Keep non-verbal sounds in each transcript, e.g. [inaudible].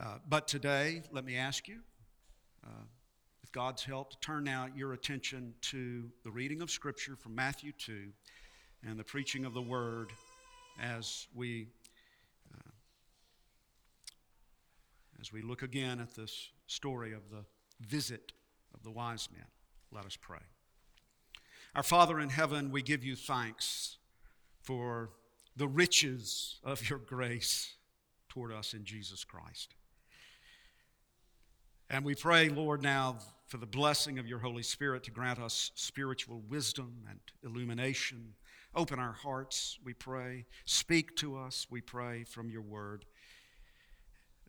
Uh, but today, let me ask you, uh, with God's help, to turn now your attention to the reading of Scripture from Matthew 2 and the preaching of the Word as we. Uh, as we look again at this story of the visit of the wise men, let us pray. Our Father in heaven, we give you thanks for the riches of your grace toward us in Jesus Christ. And we pray, Lord, now for the blessing of your Holy Spirit to grant us spiritual wisdom and illumination. Open our hearts, we pray. Speak to us, we pray, from your word,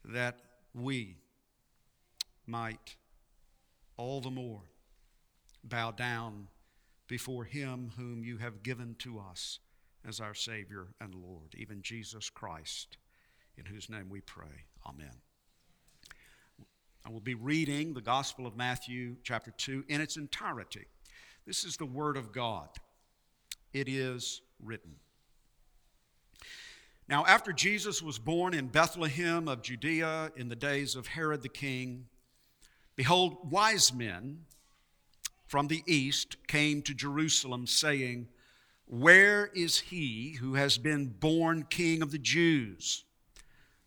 that we might all the more bow down before him whom you have given to us as our Savior and Lord, even Jesus Christ, in whose name we pray. Amen. I will be reading the Gospel of Matthew, chapter 2, in its entirety. This is the Word of God. It is written. Now, after Jesus was born in Bethlehem of Judea in the days of Herod the king, behold, wise men from the east came to Jerusalem, saying, Where is he who has been born king of the Jews?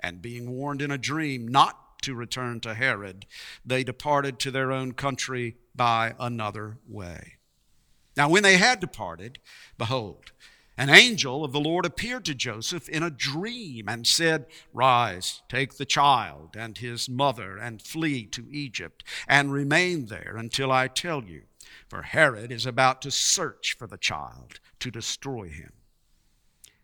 And being warned in a dream not to return to Herod, they departed to their own country by another way. Now, when they had departed, behold, an angel of the Lord appeared to Joseph in a dream and said, Rise, take the child and his mother, and flee to Egypt, and remain there until I tell you, for Herod is about to search for the child to destroy him.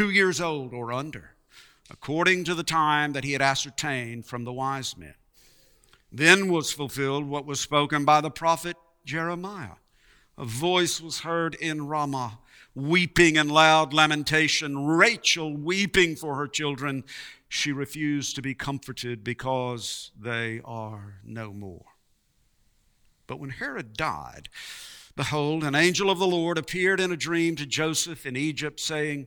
two years old or under, according to the time that he had ascertained from the wise men. Then was fulfilled what was spoken by the prophet Jeremiah. A voice was heard in Ramah, weeping and loud lamentation, Rachel weeping for her children. She refused to be comforted because they are no more. But when Herod died, behold, an angel of the Lord appeared in a dream to Joseph in Egypt, saying,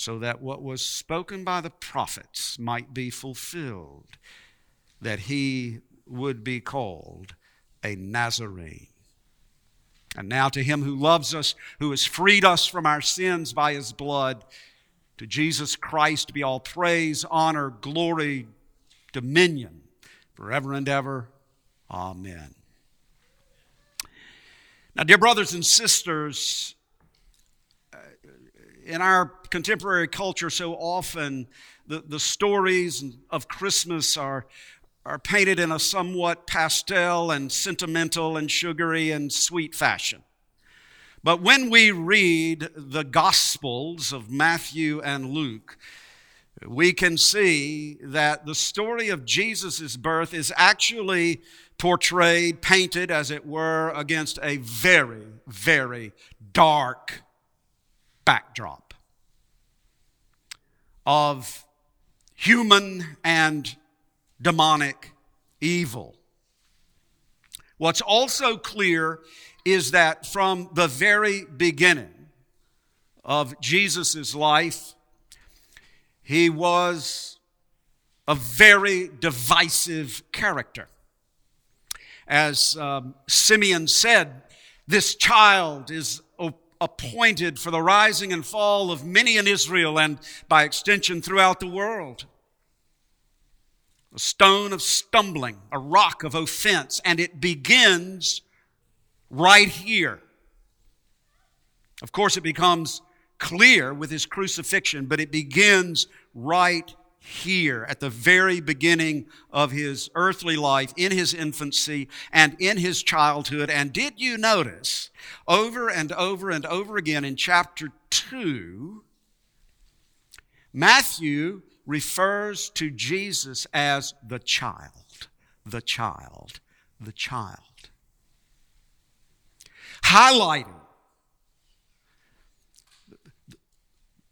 so that what was spoken by the prophets might be fulfilled, that he would be called a Nazarene. And now to him who loves us, who has freed us from our sins by his blood, to Jesus Christ be all praise, honor, glory, dominion forever and ever. Amen. Now, dear brothers and sisters, in our contemporary culture, so often the, the stories of Christmas are, are painted in a somewhat pastel and sentimental and sugary and sweet fashion. But when we read the Gospels of Matthew and Luke, we can see that the story of Jesus' birth is actually portrayed, painted, as it were, against a very, very dark backdrop of human and demonic evil. What's also clear is that from the very beginning of Jesus' life, he was a very divisive character. As um, Simeon said, this child is appointed for the rising and fall of many in Israel and by extension throughout the world. A stone of stumbling, a rock of offense, and it begins right here. Of course, it becomes clear with his crucifixion, but it begins right here at the very beginning of his earthly life, in his infancy, and in his childhood. And did you notice over and over and over again in chapter 2, Matthew refers to Jesus as the child, the child, the child. Highlighting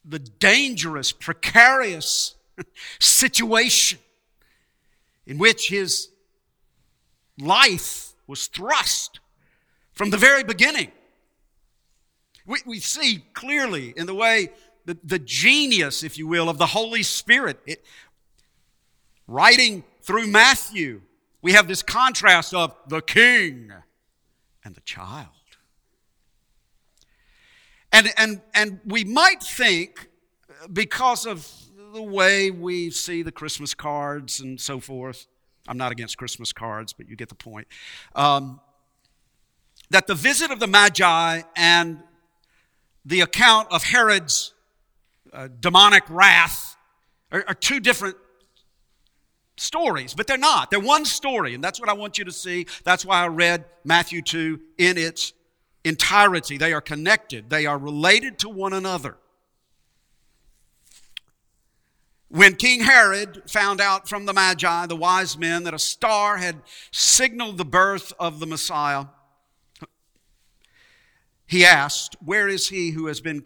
the dangerous, precarious situation in which his life was thrust from the very beginning. We, we see clearly in the way the, the genius, if you will, of the Holy Spirit. It, writing through Matthew, we have this contrast of the king and the child. And, and, and we might think, uh, because of the way we see the Christmas cards and so forth, I'm not against Christmas cards, but you get the point, um, that the visit of the Magi and the account of Herod's uh, demonic wrath are, are two different stories, but they're not. They're one story, and that's what I want you to see. That's why I read Matthew 2 in its entirety. They are connected, they are related to one another. When King Herod found out from the Magi, the wise men, that a star had signaled the birth of the Messiah, he asked, Where is he who has been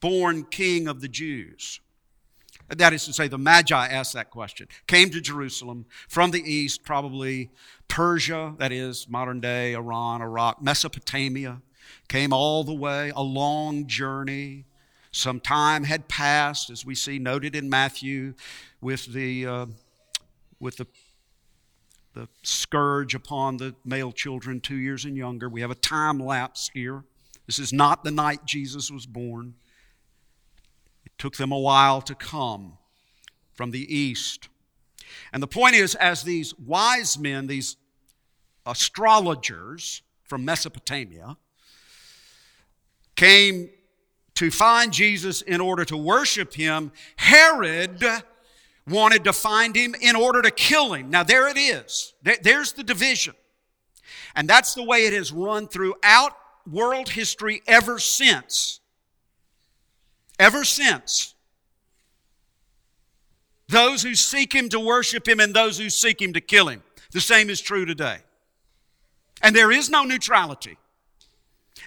born king of the Jews? That is to say, the Magi asked that question. Came to Jerusalem from the east, probably Persia, that is modern day Iran, Iraq, Mesopotamia. Came all the way, a long journey. Some time had passed, as we see noted in Matthew, with the, uh, with the, the scourge upon the male children two years and younger. We have a time lapse here. This is not the night Jesus was born. It took them a while to come from the east. And the point is, as these wise men, these astrologers from Mesopotamia, came to find Jesus in order to worship him, Herod wanted to find him in order to kill him. Now, there it is. There's the division. And that's the way it has run throughout world history ever since. Ever since. Those who seek Him to worship Him and those who seek Him to kill Him. The same is true today. And there is no neutrality.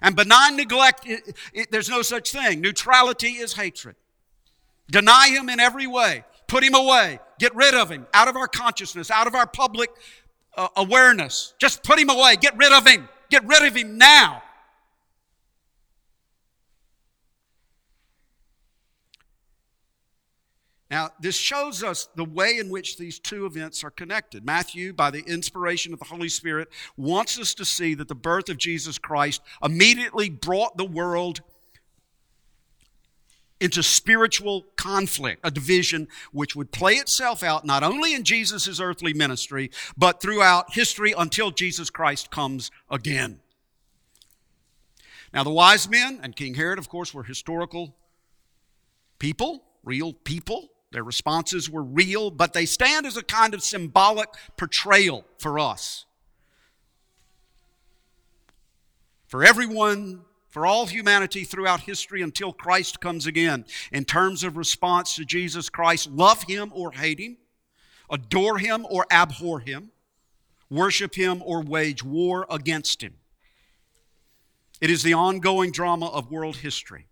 And benign neglect, it, it, there's no such thing. Neutrality is hatred. Deny Him in every way. Put Him away. Get rid of Him out of our consciousness, out of our public uh, awareness. Just put Him away. Get rid of Him. Get rid of Him now. Now, this shows us the way in which these two events are connected. Matthew, by the inspiration of the Holy Spirit, wants us to see that the birth of Jesus Christ immediately brought the world into spiritual conflict, a division which would play itself out not only in Jesus' earthly ministry, but throughout history until Jesus Christ comes again. Now, the wise men and King Herod, of course, were historical people, real people. Their responses were real, but they stand as a kind of symbolic portrayal for us. For everyone, for all humanity throughout history until Christ comes again, in terms of response to Jesus Christ, love him or hate him, adore him or abhor him, worship him or wage war against him. It is the ongoing drama of world history.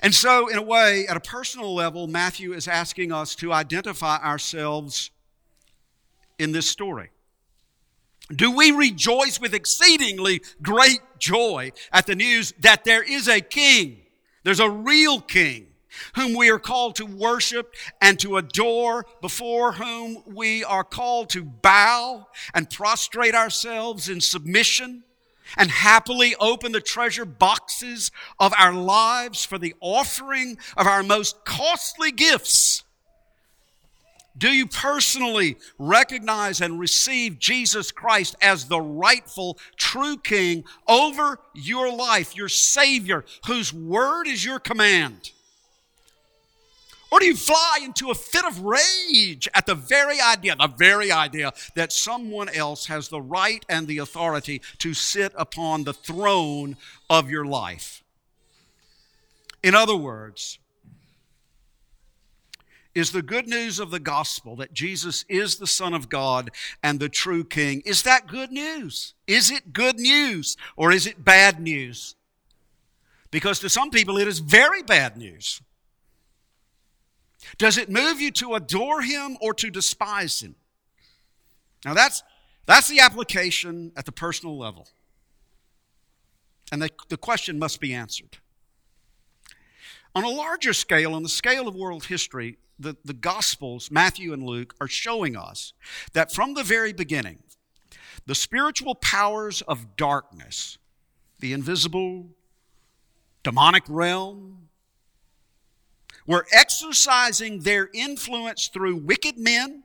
And so, in a way, at a personal level, Matthew is asking us to identify ourselves in this story. Do we rejoice with exceedingly great joy at the news that there is a king? There's a real king whom we are called to worship and to adore, before whom we are called to bow and prostrate ourselves in submission and happily open the treasure boxes of our lives for the offering of our most costly gifts? Do you personally recognize and receive Jesus Christ as the rightful, true King over your life, your Savior, whose word is your command? Or do you fly into a fit of rage at the very idea, the very idea that someone else has the right and the authority to sit upon the throne of your life? In other words, is the good news of the gospel that Jesus is the Son of God and the true King. Is that good news? Is it good news or is it bad news? Because to some people it is very bad news. Does it move you to adore him or to despise him? Now that's, that's the application at the personal level. And the, the question must be answered. On a larger scale, on the scale of world history, the, the Gospels, Matthew and Luke, are showing us that from the very beginning, the spiritual powers of darkness, the invisible, demonic realm, were exercising their influence through wicked men,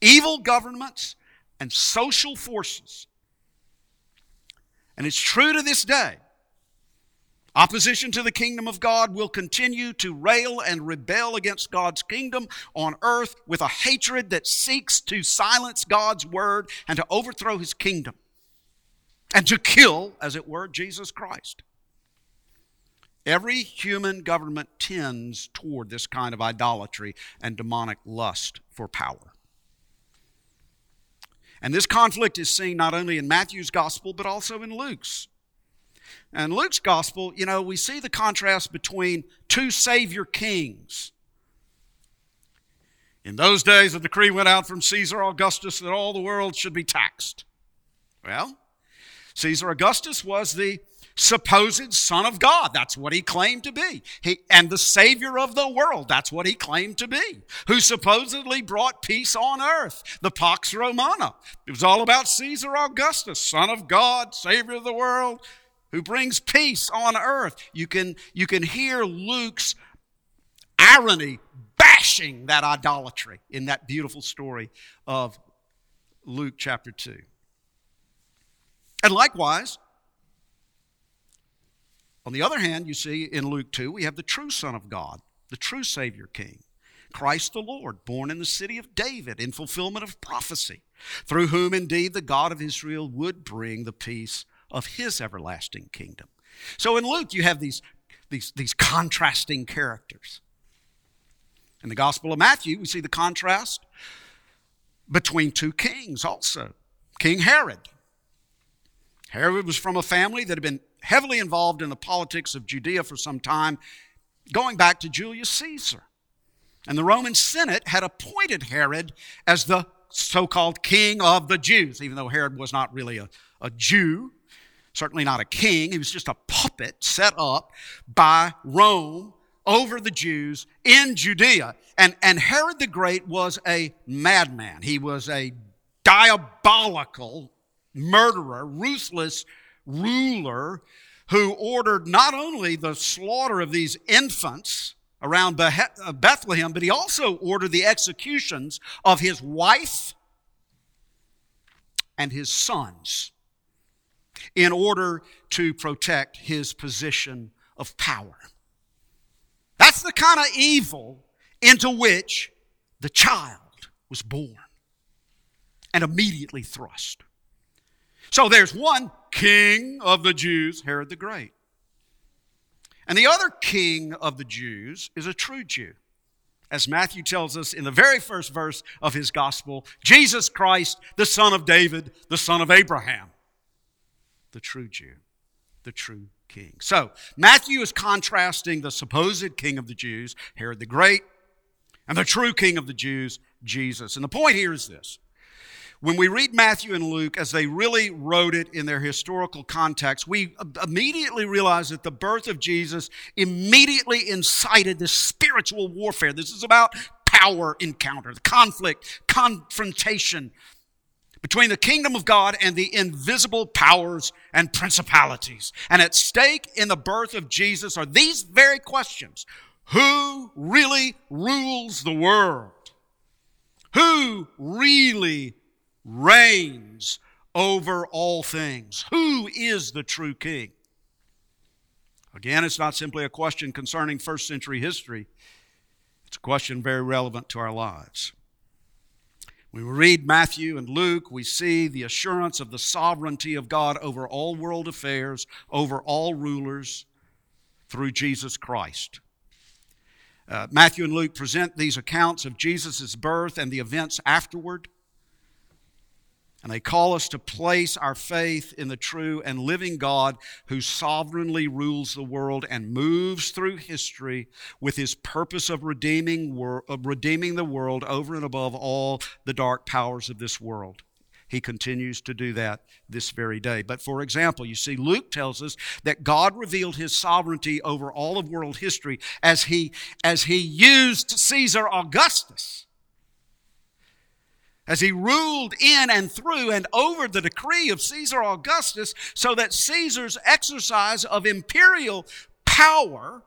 evil governments, and social forces. And it's true to this day. Opposition to the kingdom of God will continue to rail and rebel against God's kingdom on earth with a hatred that seeks to silence God's word and to overthrow his kingdom and to kill, as it were, Jesus Christ. Every human government tends toward this kind of idolatry and demonic lust for power. And this conflict is seen not only in Matthew's gospel, but also in Luke's. And Luke's gospel, you know, we see the contrast between two Savior kings. In those days, a decree went out from Caesar Augustus that all the world should be taxed. Well, Caesar Augustus was the supposed Son of God. That's what he claimed to be. He, and the Savior of the world. That's what he claimed to be. Who supposedly brought peace on earth. The Pax Romana. It was all about Caesar Augustus, Son of God, Savior of the world, who brings peace on earth. You can, you can hear Luke's irony bashing that idolatry in that beautiful story of Luke chapter 2. And likewise, on the other hand, you see in Luke 2, we have the true Son of God, the true Savior King, Christ the Lord, born in the city of David in fulfillment of prophecy, through whom indeed the God of Israel would bring the peace of his everlasting kingdom. So in Luke, you have these, these, these contrasting characters. In the Gospel of Matthew, we see the contrast between two kings also King Herod. Herod was from a family that had been heavily involved in the politics of Judea for some time, going back to Julius Caesar. And the Roman Senate had appointed Herod as the so called king of the Jews, even though Herod was not really a, a Jew, certainly not a king. He was just a puppet set up by Rome over the Jews in Judea. And, and Herod the Great was a madman. He was a diabolical murderer, ruthless ruler who ordered not only the slaughter of these infants around uh, Bethlehem, but he also ordered the executions of his wife and his sons in order to protect his position of power. That's the kind of evil into which the child was born and immediately thrust. So there's one king of the Jews, Herod the Great. And the other king of the Jews is a true Jew. As Matthew tells us in the very first verse of his gospel, Jesus Christ, the son of David, the son of Abraham, the true Jew, the true king. So, Matthew is contrasting the supposed king of the Jews, Herod the Great, and the true king of the Jews, Jesus. And the point here is this when we read Matthew and Luke as they really wrote it in their historical context, we immediately realize that the birth of Jesus immediately incited this spiritual warfare. This is about power encounter, the conflict, confrontation between the kingdom of God and the invisible powers and principalities. And at stake in the birth of Jesus are these very questions. Who really rules the world? Who really reigns over all things. Who is the true king? Again, it's not simply a question concerning first century history, it's a question very relevant to our lives. When we read Matthew and Luke, we see the assurance of the sovereignty of God over all world affairs, over all rulers, through Jesus Christ. Uh, Matthew and Luke present these accounts of Jesus' birth and the events afterward. And they call us to place our faith in the true and living God who sovereignly rules the world and moves through history with his purpose of redeeming, wor- of redeeming the world over and above all the dark powers of this world. He continues to do that this very day. But for example, you see, Luke tells us that God revealed his sovereignty over all of world history as he, as he used Caesar Augustus as he ruled in and through and over the decree of Caesar Augustus, so that Caesar's exercise of imperial power,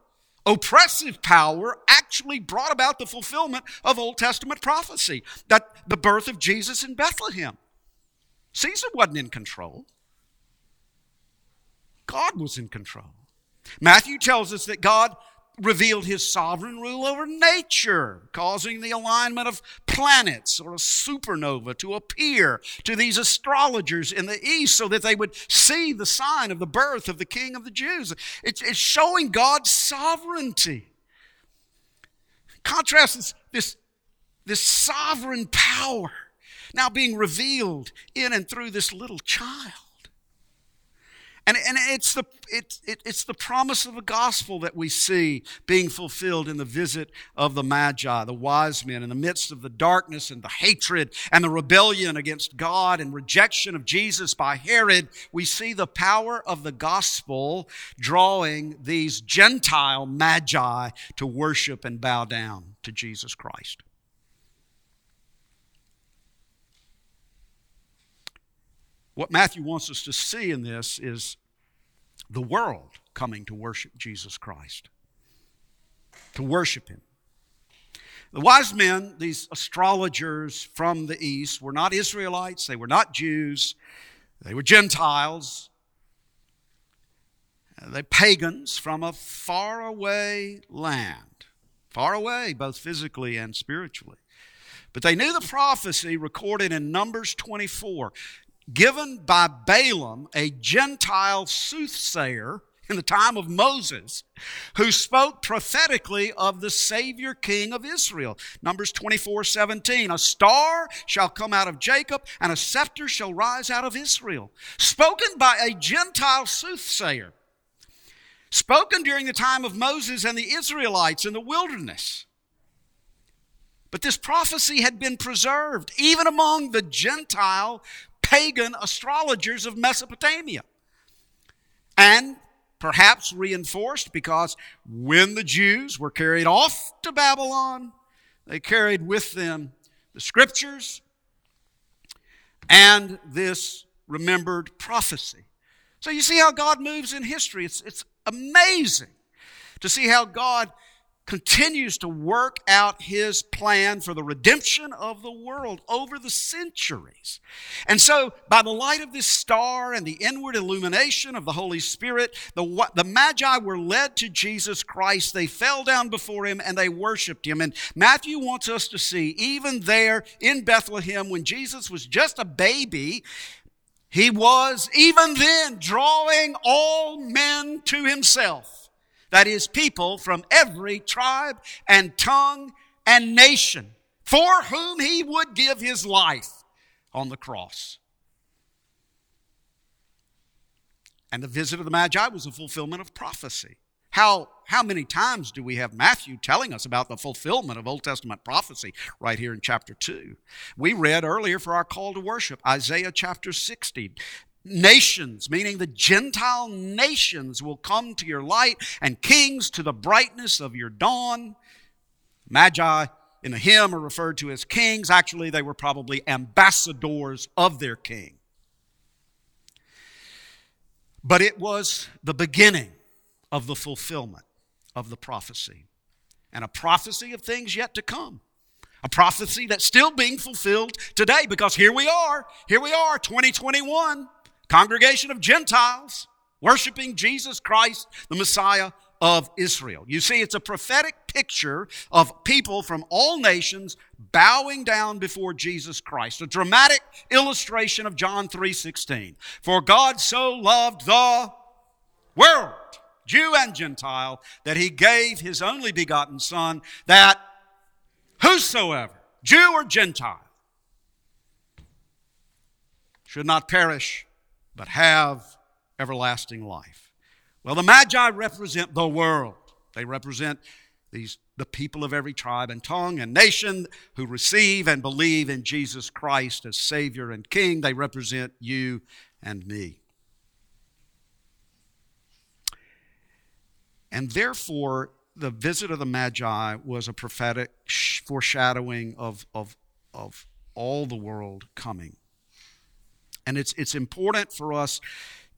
oppressive power, actually brought about the fulfillment of Old Testament prophecy that the birth of Jesus in Bethlehem. Caesar wasn't in control, God was in control. Matthew tells us that God revealed his sovereign rule over nature, causing the alignment of planets or a supernova to appear to these astrologers in the east so that they would see the sign of the birth of the king of the Jews. It's, it's showing God's sovereignty. Contrast this, this, this sovereign power now being revealed in and through this little child. And, and it's, the, it, it, it's the promise of the gospel that we see being fulfilled in the visit of the Magi, the wise men, in the midst of the darkness and the hatred and the rebellion against God and rejection of Jesus by Herod. We see the power of the gospel drawing these Gentile Magi to worship and bow down to Jesus Christ. What Matthew wants us to see in this is the world coming to worship Jesus Christ, to worship Him. The wise men, these astrologers from the east, were not Israelites, they were not Jews, they were Gentiles. They pagans from a faraway land, far away, both physically and spiritually. But they knew the prophecy recorded in Numbers 24 given by Balaam, a Gentile soothsayer in the time of Moses, who spoke prophetically of the Savior King of Israel. Numbers 24 17. A star shall come out of Jacob, and a scepter shall rise out of Israel. Spoken by a Gentile soothsayer. Spoken during the time of Moses and the Israelites in the wilderness. But this prophecy had been preserved even among the Gentile pagan astrologers of Mesopotamia. And perhaps reinforced because when the Jews were carried off to Babylon, they carried with them the scriptures and this remembered prophecy. So you see how God moves in history. It's, it's amazing to see how God continues to work out his plan for the redemption of the world over the centuries. And so, by the light of this star and the inward illumination of the Holy Spirit, the, the Magi were led to Jesus Christ. They fell down before him and they worshiped him. And Matthew wants us to see, even there in Bethlehem, when Jesus was just a baby, he was even then drawing all men to himself. That is, people from every tribe and tongue and nation for whom he would give his life on the cross. And the visit of the Magi was a fulfillment of prophecy. How, how many times do we have Matthew telling us about the fulfillment of Old Testament prophecy right here in chapter 2? We read earlier for our call to worship, Isaiah chapter 60. Nations, meaning the Gentile nations, will come to your light, and kings to the brightness of your dawn. Magi in the hymn are referred to as kings. Actually, they were probably ambassadors of their king. But it was the beginning of the fulfillment of the prophecy, and a prophecy of things yet to come. A prophecy that's still being fulfilled today because here we are, here we are, 2021, congregation of Gentiles worshiping Jesus Christ, the Messiah of Israel. You see, it's a prophetic picture of people from all nations bowing down before Jesus Christ. A dramatic illustration of John 3:16. For God so loved the world Jew and Gentile, that he gave his only begotten Son, that whosoever, Jew or Gentile, should not perish, but have everlasting life. Well, the Magi represent the world. They represent these the people of every tribe and tongue and nation who receive and believe in Jesus Christ as Savior and King. They represent you and me. And therefore, the visit of the Magi was a prophetic foreshadowing of, of, of all the world coming. And it's, it's important for us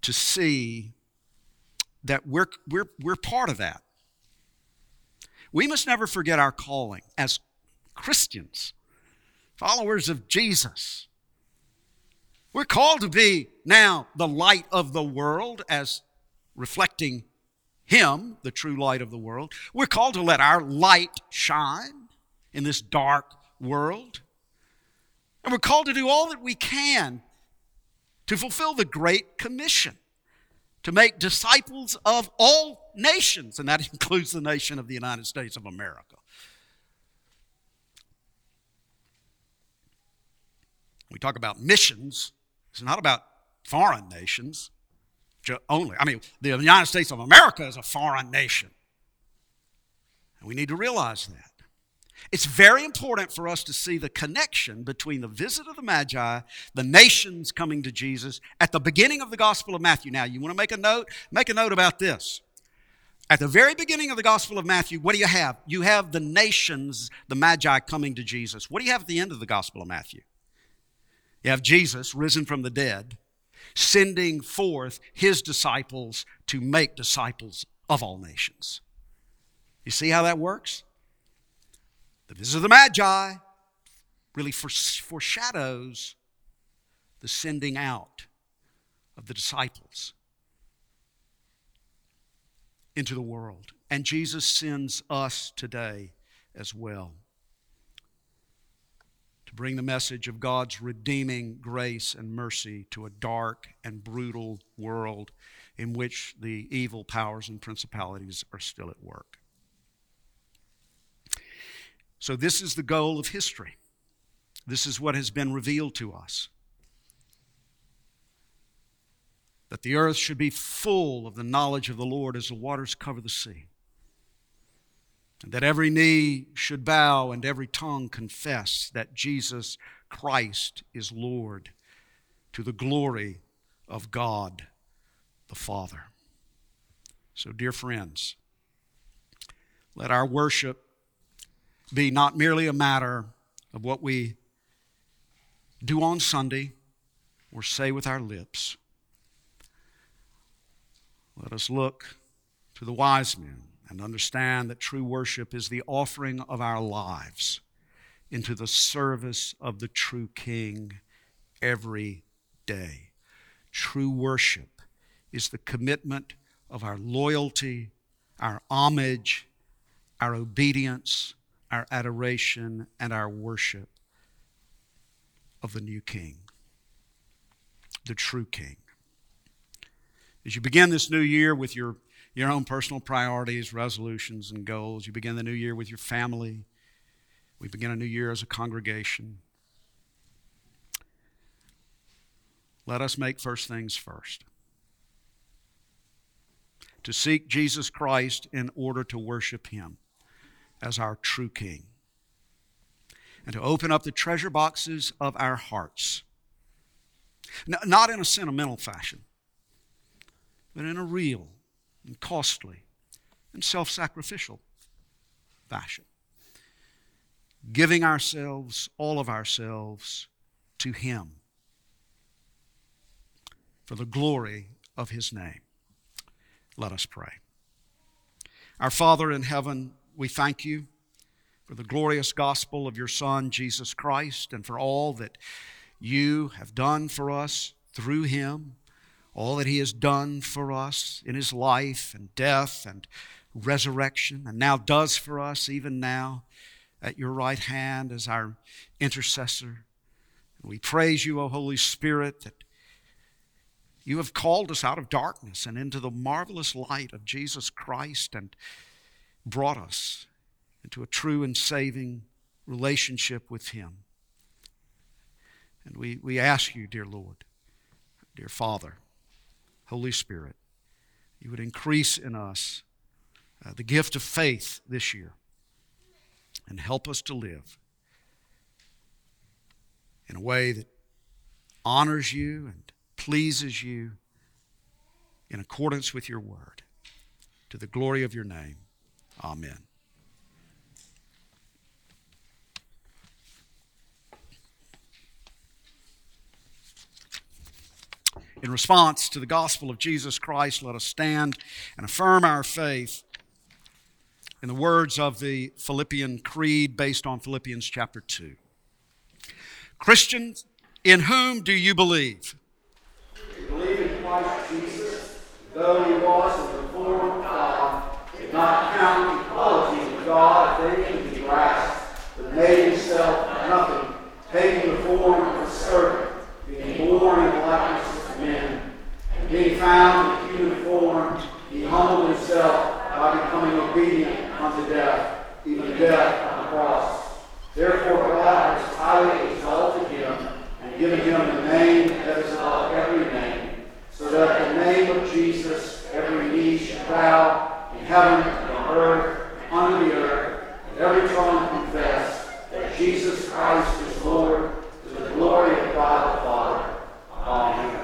to see that we're, we're, we're part of that. We must never forget our calling as Christians, followers of Jesus. We're called to be now the light of the world as reflecting him, the true light of the world. We're called to let our light shine in this dark world. And we're called to do all that we can to fulfill the Great Commission to make disciples of all nations, and that [laughs] includes the nation of the United States of America. We talk about missions, it's not about foreign nations only. I mean, the United States of America is a foreign nation. And we need to realize that. It's very important for us to see the connection between the visit of the Magi, the nations coming to Jesus at the beginning of the Gospel of Matthew. Now, you want to make a note? Make a note about this. At the very beginning of the Gospel of Matthew, what do you have? You have the nations, the Magi coming to Jesus. What do you have at the end of the Gospel of Matthew? You have Jesus risen from the dead sending forth his disciples to make disciples of all nations. You see how that works? The visit of the Magi really foreshadows the sending out of the disciples into the world. And Jesus sends us today as well to bring the message of God's redeeming grace and mercy to a dark and brutal world in which the evil powers and principalities are still at work. So, this is the goal of history. This is what has been revealed to us that the earth should be full of the knowledge of the Lord as the waters cover the sea and that every knee should bow and every tongue confess that Jesus Christ is Lord to the glory of God the Father. So, dear friends, let our worship be not merely a matter of what we do on Sunday or say with our lips. Let us look to the wise men and understand that true worship is the offering of our lives into the service of the true King every day. True worship is the commitment of our loyalty, our homage, our obedience, our adoration, and our worship of the new King, the true King. As you begin this new year with your, your own personal priorities, resolutions, and goals, you begin the new year with your family. We begin a new year as a congregation. Let us make first things first. To seek Jesus Christ in order to worship Him as our true King. And to open up the treasure boxes of our hearts. Not in a sentimental fashion, but in a real and costly and self sacrificial fashion. Giving ourselves, all of ourselves, to Him for the glory of His name. Let us pray. Our Father in heaven, we thank you for the glorious gospel of your Son, Jesus Christ, and for all that you have done for us through him, all that he has done for us in his life and death and resurrection, and now does for us even now at your right hand as our intercessor. And we praise you, O Holy Spirit, that you have called us out of darkness and into the marvelous light of Jesus Christ and brought us into a true and saving relationship with Him. And we, we ask you, dear Lord, dear Father, Holy Spirit, you would increase in us uh, the gift of faith this year and help us to live in a way that honors you and pleases you in accordance with your word. To the glory of your name. Amen. In response to the gospel of Jesus Christ, let us stand and affirm our faith in the words of the Philippian Creed based on Philippians chapter 2. Christians, in whom do you believe? We believe in Christ Jesus, though he was in the form of God, did not count equality with God a thing to be grasped, but made himself nothing, taking the form of a servant, being born in the likeness of men. And being found in human form, he humbled himself by becoming obedient unto death, even death on the cross. Therefore God has highly exalted him and given him the name that is above every name, so that at the name of Jesus every knee should bow heaven, on earth, under the earth, every tongue confess that Jesus Christ is Lord to the glory of God the Father. Amen.